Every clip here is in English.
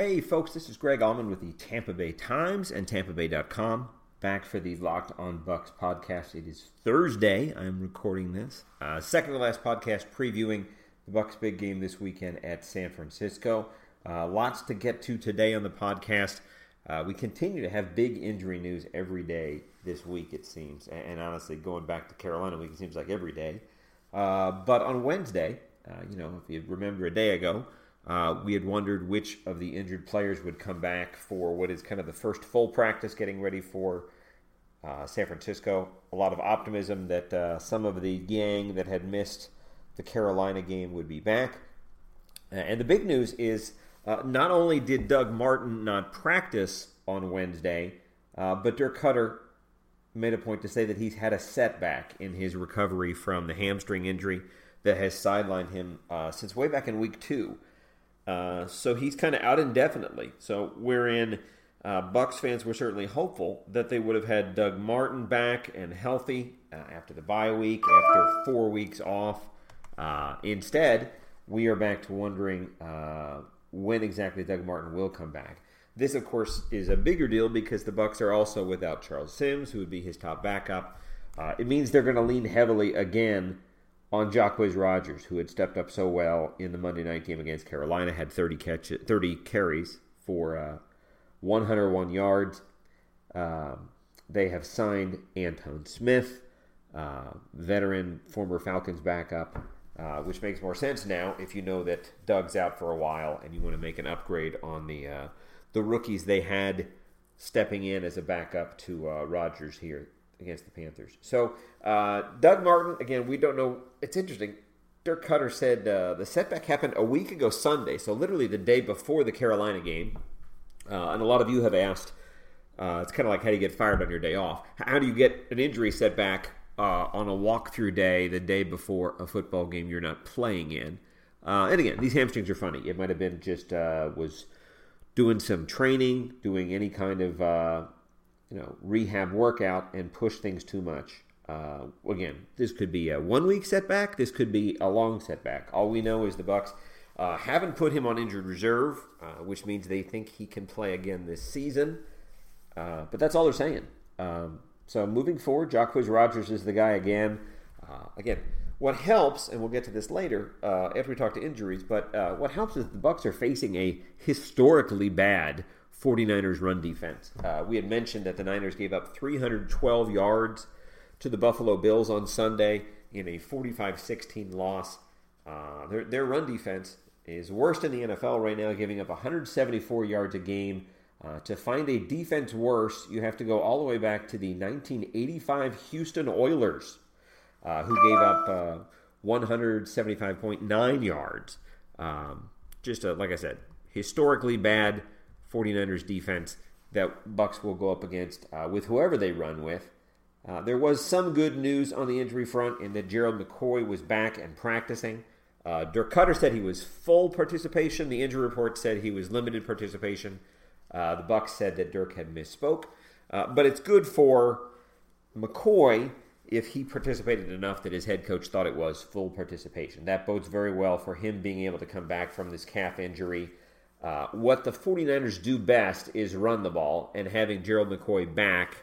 Hey, folks, this is Greg Auman with the Tampa Bay Times and TampaBay.com. Back for the Locked on Bucs podcast. It is Thursday. I'm recording this. Uh, second to last podcast previewing the Bucs' big game this weekend at San Francisco. Uh, lots to get to today on the podcast. Uh, we continue to have big injury news every day this week, it seems. And, and honestly, going back to Carolina week, it seems like every day. Uh, but on Wednesday, uh, you know, if you remember a day ago, uh, we had wondered which of the injured players would come back for what is kind of the first full practice getting ready for uh, San Francisco. A lot of optimism that uh, some of the gang that had missed the Carolina game would be back. Uh, and the big news is uh, not only did Doug Martin not practice on Wednesday, uh, but Dirk Koetter made a point to say that he's had a setback in his recovery from the hamstring injury that has sidelined him since way back in week two. Uh, so he's kind of out indefinitely. So wherein uh, Bucs fans were certainly hopeful that they would have had Doug Martin back and healthy uh, after the bye week, after four weeks off. Uh, instead, we are back to wondering uh, when exactly Doug Martin will come back. This, of course, is a bigger deal because the Bucs are also without Charles Sims, who would be his top backup. it means they're going to lean heavily again on Jacquizz Rodgers, who had stepped up so well in the Monday night game against Carolina, had 30 catch 30 carries for uh, 101 yards. Um, they have signed Antone Smith, uh, veteran former Falcons backup, uh, which makes more sense now if you know that Doug's out for a while and you want to make an upgrade on the uh, the rookies they had stepping in as a backup to uh, Rodgers here against the Panthers. So uh, Doug Martin, again, we don't know. It's interesting. Dirk Koetter said uh, the setback happened a week ago Sunday, so literally the day before the Carolina game. Uh, and a lot of you have asked, uh, it's kind of like how do you get fired on your day off? How do you get an injury setback uh, on a walkthrough day the day before a football game you're not playing in? Uh, and again, these hamstrings are funny. It might have been just was doing some training, doing any kind of you know rehab workout and push things too much. Uh, again, this could be a one week setback. This could be a long setback. All we know is the Bucs uh, haven't put him on injured reserve, uh, which means they think he can play again this season. Uh, but that's all they're saying. Um, so moving forward, Jacquizz Rodgers is the guy again. Uh, again, what helps, and we'll get to this later uh, after we talk to injuries, but what helps is the Bucs are facing a historically bad 49ers run defense. Uh, we had mentioned that the Niners gave up 312 yards to the Buffalo Bills on Sunday in a 45 16 loss. Uh, their, their run defense is worst in the NFL right now, giving up 174 yards a game. Uh, to find a defense worse, you have to go all the way back to the 1985 Houston Oilers, uh, who gave up uh, 175.9 yards. Um, just a, like I said, historically bad 49ers defense that Bucs will go up against uh, with whoever they run with. Uh, there was some good news on the injury front in that Gerald McCoy was back and practicing. Uh, Dirk Koetter said he was full participation. The injury report said he was limited participation. Uh, the Bucs said that Dirk had misspoke, uh, but it's good for McCoy if he participated enough that his head coach thought it was full participation. That bodes very well for him being able to come back from this calf injury uh, what the 49ers do best is run the ball, and having Gerald McCoy back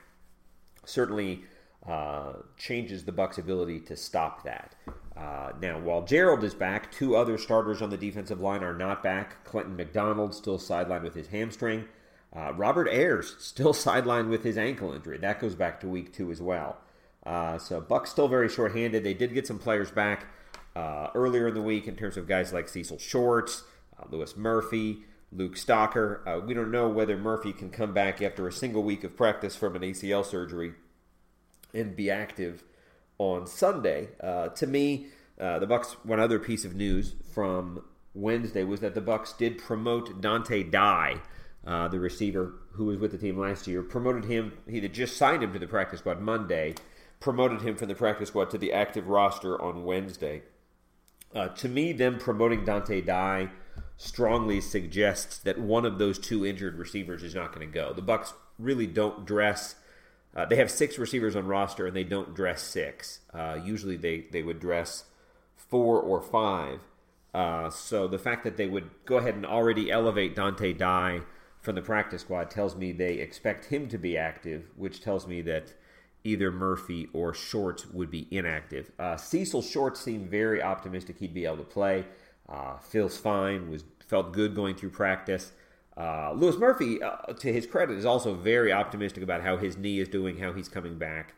certainly uh, changes the Bucs' ability to stop that. Uh, now, while Gerald is back, two other starters on the defensive line are not back. Clinton McDonald still sidelined with his hamstring. Uh, Robert Ayers still sidelined with his ankle injury. That goes back to week two as well. Uh, so Bucs still very shorthanded. They did get some players back uh, earlier in the week in terms of guys like Cecil Shorts. Uh, Louis Murphy, Luke Stocker. Uh, we don't know whether Murphy can come back after a single week of practice from an ACL surgery and be active on Sunday. Uh, to me, uh, the Bucs. One other piece of news from Wednesday was that the Bucs did promote Dante Dye, the receiver who was with the team last year. Promoted him. He had just signed him to the practice squad Monday. Promoted him from the practice squad to the active roster on Wednesday. Uh, to me, them promoting Dante Dye strongly suggests that one of those two injured receivers is not going to go. The Bucs really don't dress. Uh, they have six receivers on roster, and they don't dress six. Uh, usually, they they would dress four or five. Uh, so the fact that they would go ahead and already elevate Dante Dye from the practice squad tells me they expect him to be active, which tells me that either Murphy or Short would be inactive. Uh, Cecil Short seemed very optimistic he'd be able to play. Uh, feels fine. Was felt good going through practice. Uh, Louis Murphy, uh, to his credit, is also very optimistic about how his knee is doing, how he's coming back.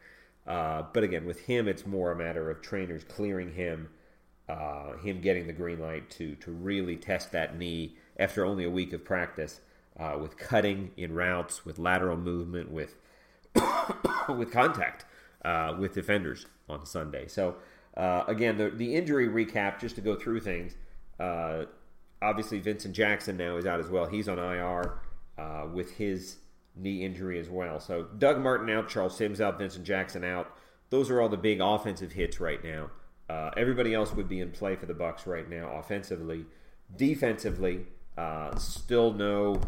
Uh, but again, with him, it's more a matter of trainers clearing him, uh, him getting the green light to to really test that knee after only a week of practice, with cutting in routes, with lateral movement, with with contact uh, with defenders on Sunday. So again, the the injury recap, just to go through things. Uh, obviously, Vincent Jackson now is out as well. He's on IR uh, with his knee injury as well. So Doug Martin out, Charles Sims out, Vincent Jackson out. Those are all the big offensive hits right now. Uh, everybody else would be in play for the Bucs right now offensively. Defensively, uh, still no.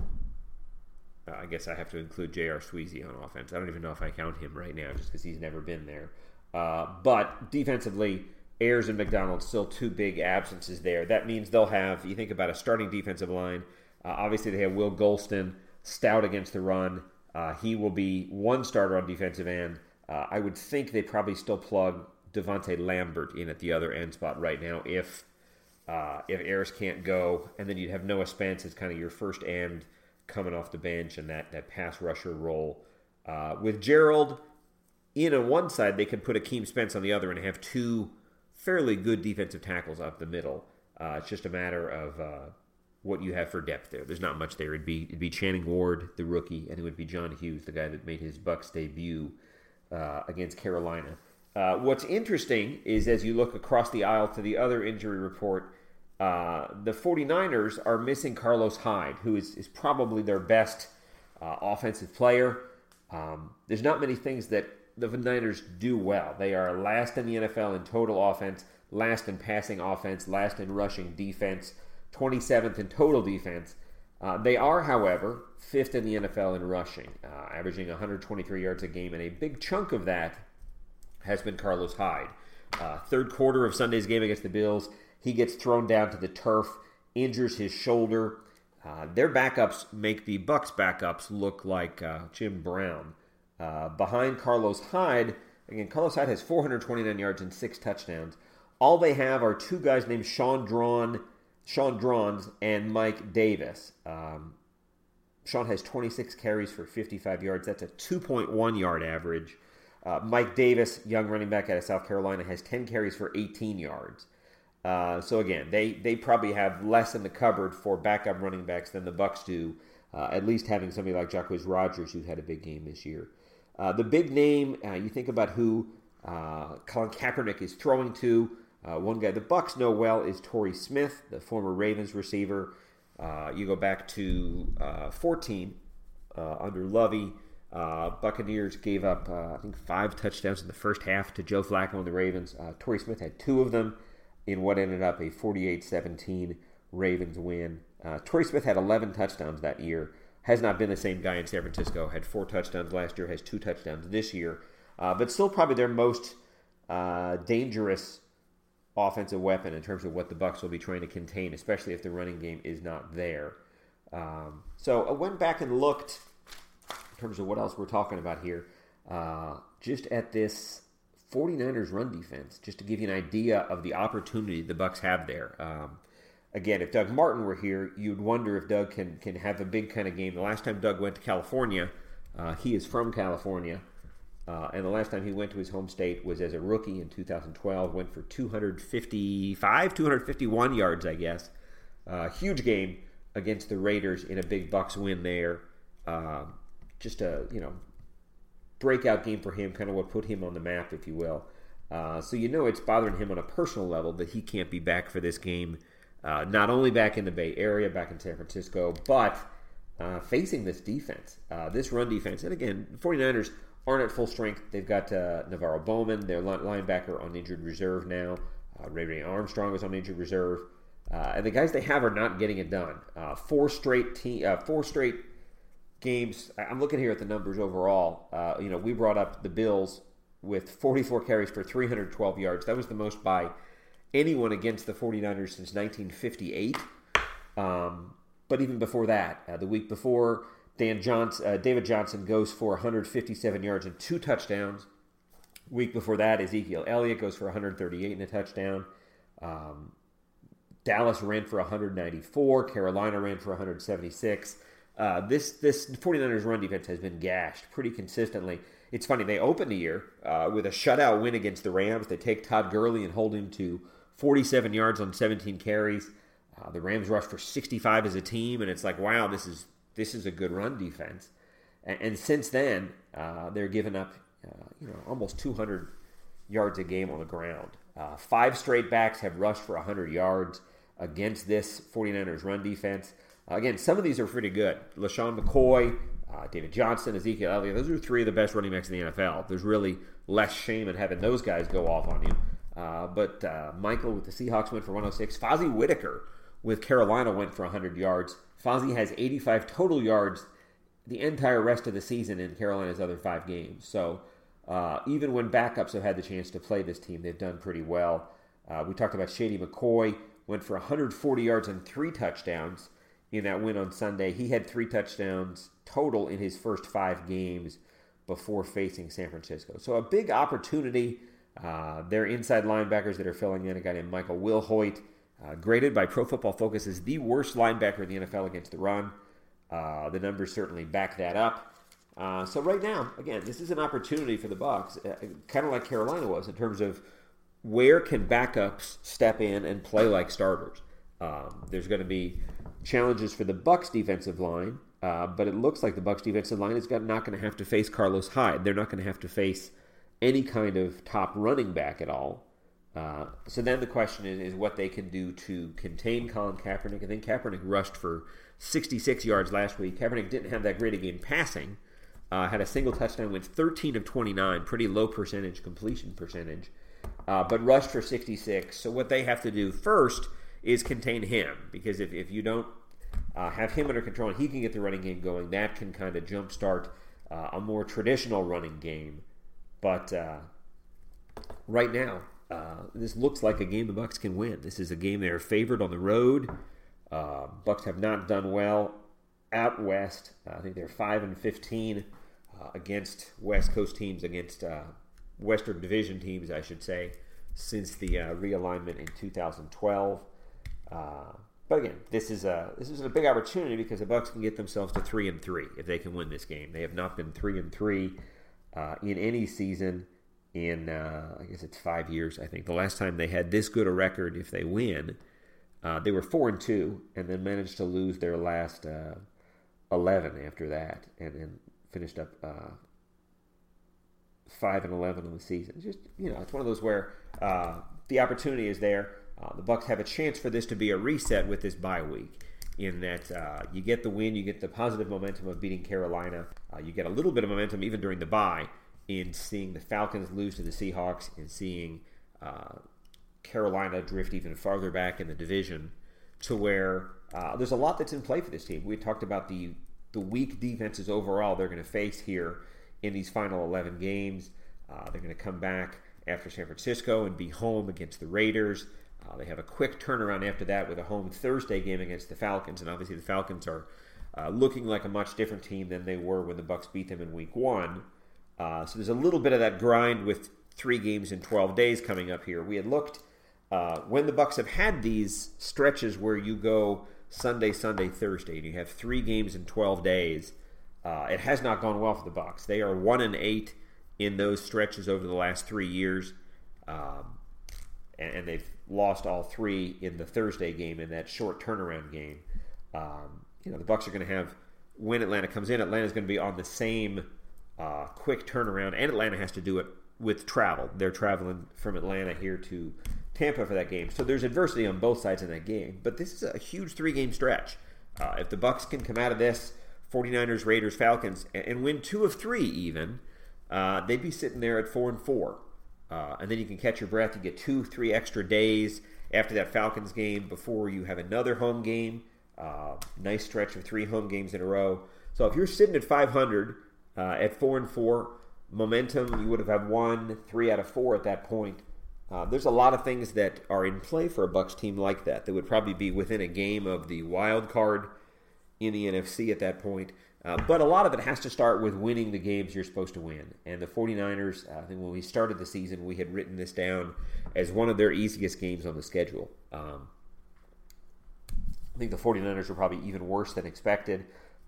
I guess I have to include J.R. Sweezy on offense. I don't even know if I count him right now just because he's never been there. Uh, but defensively, Ayers and McDonald still two big absences there. That means they'll have, you think about a starting defensive line. Uh, obviously, they have Will Gholston, stout against the run. Uh, he will be one starter on defensive end. Uh, I would think they probably still plug Davonte Lambert in at the other end spot right now if uh, if Ayers can't go, and then you'd have Noah Spence as kind of your first end coming off the bench and that, that pass rusher role. Uh, with Gerald in on one side, they could put Akeem Spence on the other and have two fairly good defensive tackles up the middle. Uh, it's just a matter of uh, what you have for depth there. There's not much there. It'd be it'd be Channing Ward, the rookie, and it would be John Hughes, the guy that made his Bucs debut uh, against Carolina. Uh, what's interesting is as you look across the aisle to the other injury report, uh, the 49ers are missing Carlos Hyde, who is, is probably their best uh, offensive player. Um, there's not many things that the Niners do well. They are last in the NFL in total offense, last in passing offense, last in rushing defense, 27th in total defense. Uh, they are, however, fifth in the NFL in rushing, uh, averaging 123 yards a game, and a big chunk of that has been Carlos Hyde. Uh, third quarter of Sunday's game against the Bills, he gets thrown down to the turf, injures his shoulder. Uh, their backups make the Bucs backups look like uh, Jim Brown. Uh, behind Carlos Hyde, again, Carlos Hyde has 429 yards and six touchdowns. All they have are two guys named Shaun Draughn, Shaun Draughns and Mike Davis. Um, Shaun has 26 carries for 55 yards. That's a 2.1 yard average. Uh, Mike Davis, young running back out of South Carolina, has 10 carries for 18 yards. Uh, so again, they they probably have less in the cupboard for backup running backs than the Bucs do. Uh, at least having somebody like Jacquizz Rodgers, who's had a big game this year. Uh, the big name, uh, you think about who uh, Colin Kaepernick is throwing to. Uh, one guy the Bucs know well is Torrey Smith, the former Ravens receiver. Uh, you go back to 14 under Lovie. Buccaneers gave up, I think, five touchdowns in the first half to Joe Flacco and the Ravens. Torrey Smith had two of them in what ended up a 48 17 Ravens win. Uh, Torrey Smith had 11 touchdowns that year has not been the same guy in San Francisco. Had four touchdowns last year, has two touchdowns this year, uh, but still probably their most uh, dangerous offensive weapon in terms of what the Bucs will be trying to contain, especially if the running game is not there. Um, so I went back and looked in terms of what else we're talking about here, uh, just at this 49ers run defense, just to give you an idea of the opportunity the Bucs have there. Um, again, if Doug Martin were here, you'd wonder if Doug can can have a big kind of game. The last time Doug went to California, uh, he is from California, uh, and the last time he went to his home state was as a rookie in 2012. Went for 255, 251 yards, I guess. Uh, huge game against the Raiders in a big Bucs win there. Uh, just a you know breakout game for him, kind of what put him on the map, if you will. Uh, so you know it's bothering him on a personal level that he can't be back for this game uh, not only back in the Bay Area, back in San Francisco, but uh, facing this defense, uh, this run defense. And again, 49ers aren't at full strength. They've got uh, NaVorro Bowman, their linebacker, on injured reserve now. Uh, Ray Ray Armstrong is on injured reserve. And the guys they have are not getting it done. Four straight team, four straight games. I'm looking here at the numbers overall. you know, we brought up the Bills with 44 carries for 312 yards. That was the most by anyone against the 49ers since 1958. Um, but even before that, uh, the week before, Dan Johnson, uh, David Johnson goes for 157 yards and two touchdowns. Week before that, Ezekiel Elliott goes for 138 and a touchdown. Um, Dallas ran for 194. Carolina ran for 176. Uh, this this 49ers run defense has been gashed pretty consistently. It's funny, they opened the year uh, with a shutout win against the Rams. They take Todd Gurley and hold him to 47 yards on 17 carries. Uh, the Rams rushed for 65 as a team, and it's like, wow, this is this is a good run defense. And, and since then, uh, they're giving up, uh, you know, almost 200 yards a game on the ground. Uh, five straight backs have rushed for 100 yards against this 49ers run defense. Again, some of these are pretty good. LeSean McCoy, uh, David Johnson, Ezekiel Elliott, those are three of the best running backs in the NFL. There's really less shame in having those guys go off on you. Uh, but uh, Michael with the Seahawks went for 106. Fozzie Whitaker with Carolina went for 100 yards. Fozzie has 85 total yards the entire rest of the season in Carolina's other five games. So uh, even when backups have had the chance to play this team, they've done pretty well. Uh, we talked about Shady McCoy, went for 140 yards and three touchdowns in that win on Sunday. He had three touchdowns total in his first five games before facing San Francisco. So a big opportunity. Uh, their inside linebackers that are filling in a guy named Michael Wilhoit, uh, graded by Pro Football Focus as the worst linebacker in the NFL against the run. Uh, the numbers certainly back that up. Uh, so right now, again, this is an opportunity for the Bucs, uh, kind of like Carolina was in terms of where can backups step in and play like starters. Um, there's going to be challenges for the Bucs defensive line, uh, but it looks like the Bucs defensive line is not going to have to face Carlos Hyde. They're not going to have to face any kind of top running back at all. Uh, so then the question is, is what they can do to contain Colin Kaepernick. I think Kaepernick rushed for 66 yards last week. Kaepernick didn't have that great a game passing. Uh, had a single touchdown, went 13 of 29, pretty low percentage completion percentage, uh, but rushed for 66. So what they have to do first is contain him because if, if you don't uh, have him under control and he can get the running game going, that can kind of jumpstart uh, a more traditional running game. But uh, right now, uh, this looks like a game the Bucs can win. This is a game they're favored on the road. Uh, Bucs have not done well out west. Uh, I think they're five and fifteen against West Coast teams, against Western Division teams, I should say, since the realignment in 2012. Uh, but again, this is a this is a big opportunity because the Bucs can get themselves to three and three if they can win this game. They have not been three and three uh, in any season in uh, I guess it's five years. I think the last time they had this good a record, if they win, uh, they were four and two, and then managed to lose their last uh, eleven after that, and then finished up five and eleven in the season. Just you know, it's one of those where the opportunity is there uh, the Bucs have a chance for this to be a reset with this bye week. In that uh, you get the win, you get the positive momentum of beating Carolina. Uh, you get a little bit of momentum even during the bye in seeing the Falcons lose to the Seahawks and seeing uh, Carolina drift even farther back in the division to where uh, there's a lot that's in play for this team. We talked about the the weak defenses overall they're going to face here in these final 11 games. Uh, they're going to come back after San Francisco and be home against the Raiders. Uh, they have a quick turnaround after that with a home Thursday game against the Falcons, and obviously the Falcons are uh, looking like a much different team than they were when the Bucs beat them in Week One. Uh, so there's a little bit of that grind with three games in 12 days coming up here. We had looked uh, when the Bucs have had these stretches where you go Sunday, Sunday, Thursday, and you have three games in 12 days. Uh, it has not gone well for the Bucs. They are one and eight in those stretches over the last three years. Um, and, they've lost all three in the Thursday game in that short turnaround game. Um, you know, the Bucs are going to have when Atlanta comes in. Atlanta's going to be on the same uh, quick turnaround, and Atlanta has to do it with travel. They're traveling from Atlanta here to Tampa for that game. So there's adversity on both sides in that game. But this is a huge three game stretch. Uh, if the Bucs can come out of this, 49ers, Raiders, Falcons, and, and win two of three even, uh, they'd be sitting there at four and four. Uh, and then you can catch your breath. You get two, three extra days after that Falcons game before you have another home game. Uh, nice stretch of three home games in a row. So if you're sitting at 500 uh, at four and four, momentum you would have had one, three out of four at that point. Uh, there's a lot of things that are in play for a Bucs team like that. That would probably be within a game of the wild card in the NFC at that point. Uh, but a lot of it has to start with winning the games you're supposed to win. And the 49ers, uh, I think when we started the season, we had written this down as one of their easiest games on the schedule. Um, I think the 49ers were probably even worse than expected.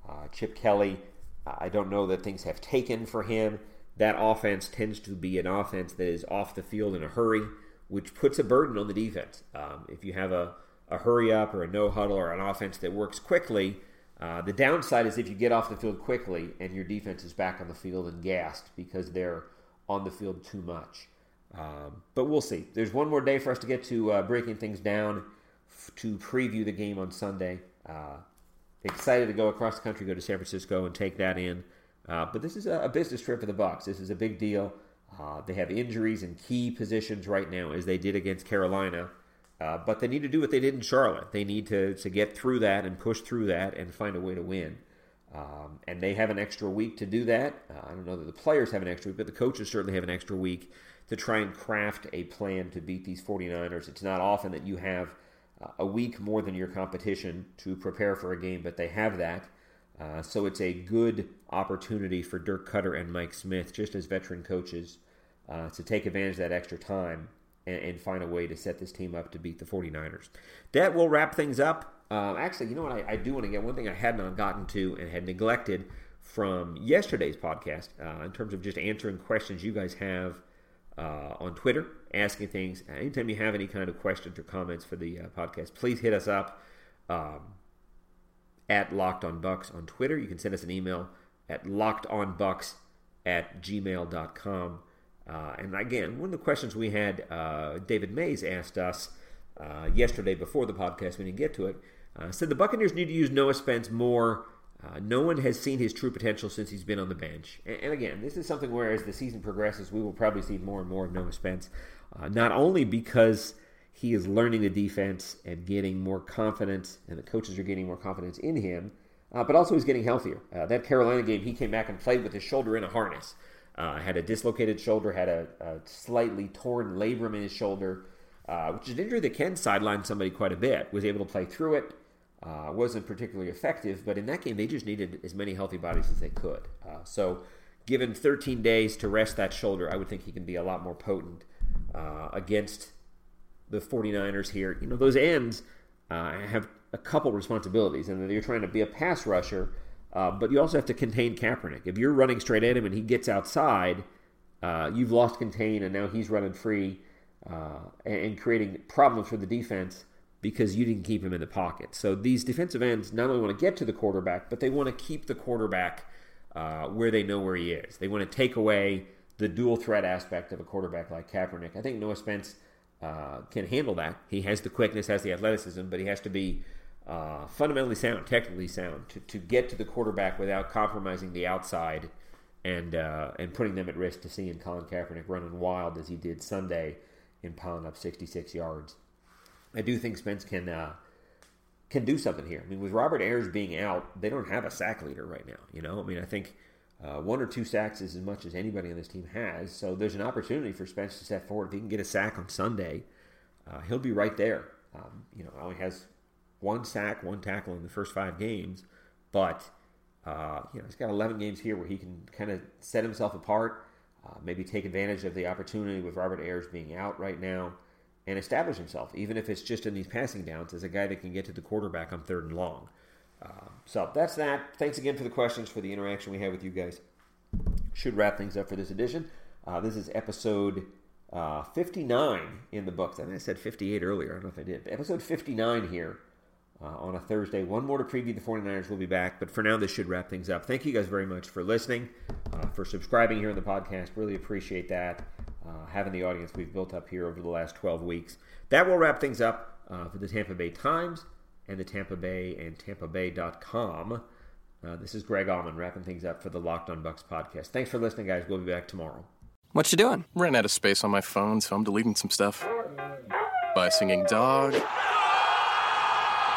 Uh, Chip Kelly, I don't know that things have taken for him that offense tends to be an offense that is off the field in a hurry, which puts a burden on the defense. Um, if you have a, a hurry up or a no huddle or an offense that works quickly, uh, the downside is if you get off the field quickly and your defense is back on the field and gassed because they're on the field too much. Um, but we'll see. There's one more day for us to get to uh, breaking things down f- to preview the game on Sunday. Uh, excited to go across the country, go to San Francisco, and take that in. Uh, but this is a, a, business trip for the Bucs. This is a big deal. Uh, they have injuries in key positions right now, as they did against Carolina. Uh, but they need to do what they did in Charlotte. They need to, to get through that and push through that and find a way to win. Um, and they have an extra week to do that. Uh, I don't know that the players have an extra week, but the coaches certainly have an extra week to try and craft a plan to beat these 49ers. It's not often that you have uh, a week more than your competition to prepare for a game, but they have that. Uh, so it's a good opportunity for Dirk Koetter and Mike Smith, just as veteran coaches, uh, to take advantage of that extra time and, and, find a way to set this team up to beat the 49ers. That will wrap things up. Uh, actually, you know what? I, I do want to get one thing I had not gotten to and had neglected from yesterday's podcast uh, in terms of just answering questions you guys have uh, on Twitter, asking things. Anytime you have any kind of questions or comments for the uh, podcast, please hit us up. Um, at Locked On Bucs on Twitter. You can send us an email at lockedonbucks at gmail.com. Uh, and again, one of the questions we had, uh, David Mays asked us uh, yesterday before the podcast, we didn't get to it, uh, said the Buccaneers need to use Noah Spence more. Uh, no one has seen his true potential since he's been on the bench. And, and, again, this is something where as the season progresses, we will probably see more and more of Noah Spence. Uh, not only because he is learning the defense and getting more confidence, and the coaches are getting more confidence in him. But also he's getting healthier. That Carolina game, he came back and played with his shoulder in a harness. Uh, had a dislocated shoulder, had a, a, slightly torn labrum in his shoulder, uh, which is an injury that can sideline somebody quite a bit. Was able to play through it. Uh, wasn't particularly effective, but in that game they just needed as many healthy bodies as they could. Uh, so, given 13 days to rest that shoulder, I would think he can be a lot more potent against the 49ers here, you know, those ends uh, have a couple responsibilities, and you're trying to be a pass rusher, uh, but you also have to contain Kaepernick. If you're running straight at him and he gets outside, uh, you've lost contain, and now he's running free uh, and creating problems for the defense because you didn't keep him in the pocket. So these defensive ends not only want to get to the quarterback, but they want to keep the quarterback uh, where they know where he is. They want to take away the dual threat aspect of a quarterback like Kaepernick. I think Noah Spence uh, can handle that. He has the quickness, has the athleticism, but he has to be uh, fundamentally sound, technically sound, to, to get to the quarterback without compromising the outside and uh, and putting them at risk to seeing Colin Kaepernick running wild as he did Sunday in piling up 66 yards. I do think Spence can uh, can do something here. I mean, with Robert Ayers being out, they don't have a sack leader right now. You know, I mean, I think uh, one or two sacks is as much as anybody on this team has. So there's an opportunity for Spence to step forward. If he can get a sack on Sunday, uh, he'll be right there. Um, you know, only has one sack, one tackle in the first five games, but uh, you know he's got 11 games here where he can kind of set himself apart, uh, maybe take advantage of the opportunity with Robert Ayers being out right now, and establish himself, even if it's just in these passing downs, as a guy that can get to the quarterback on third and long. Uh, so that's that. Thanks again for the questions, for the interaction we had with you guys. Should wrap things up for this edition. Uh, this is episode uh, 59 in the books. I think I said 58 earlier. I don't know if I did. Episode 59 here uh, on a Thursday. One more to preview the 49ers. We'll be back. But for now, this should wrap things up. Thank you guys very much for listening, uh, for subscribing here in the podcast. Really appreciate that. uh, having the audience we've built up here over the last 12 weeks. That will wrap things up uh, for the Tampa Bay Times and the Tampa Bay and TampaBay.com. Uh, this is Greg Auman wrapping things up for the Locked on Bucs podcast. Thanks for listening, guys. We'll be back tomorrow. What you doing? Ran out of space on my phone, so I'm deleting some stuff. Bye, singing dog.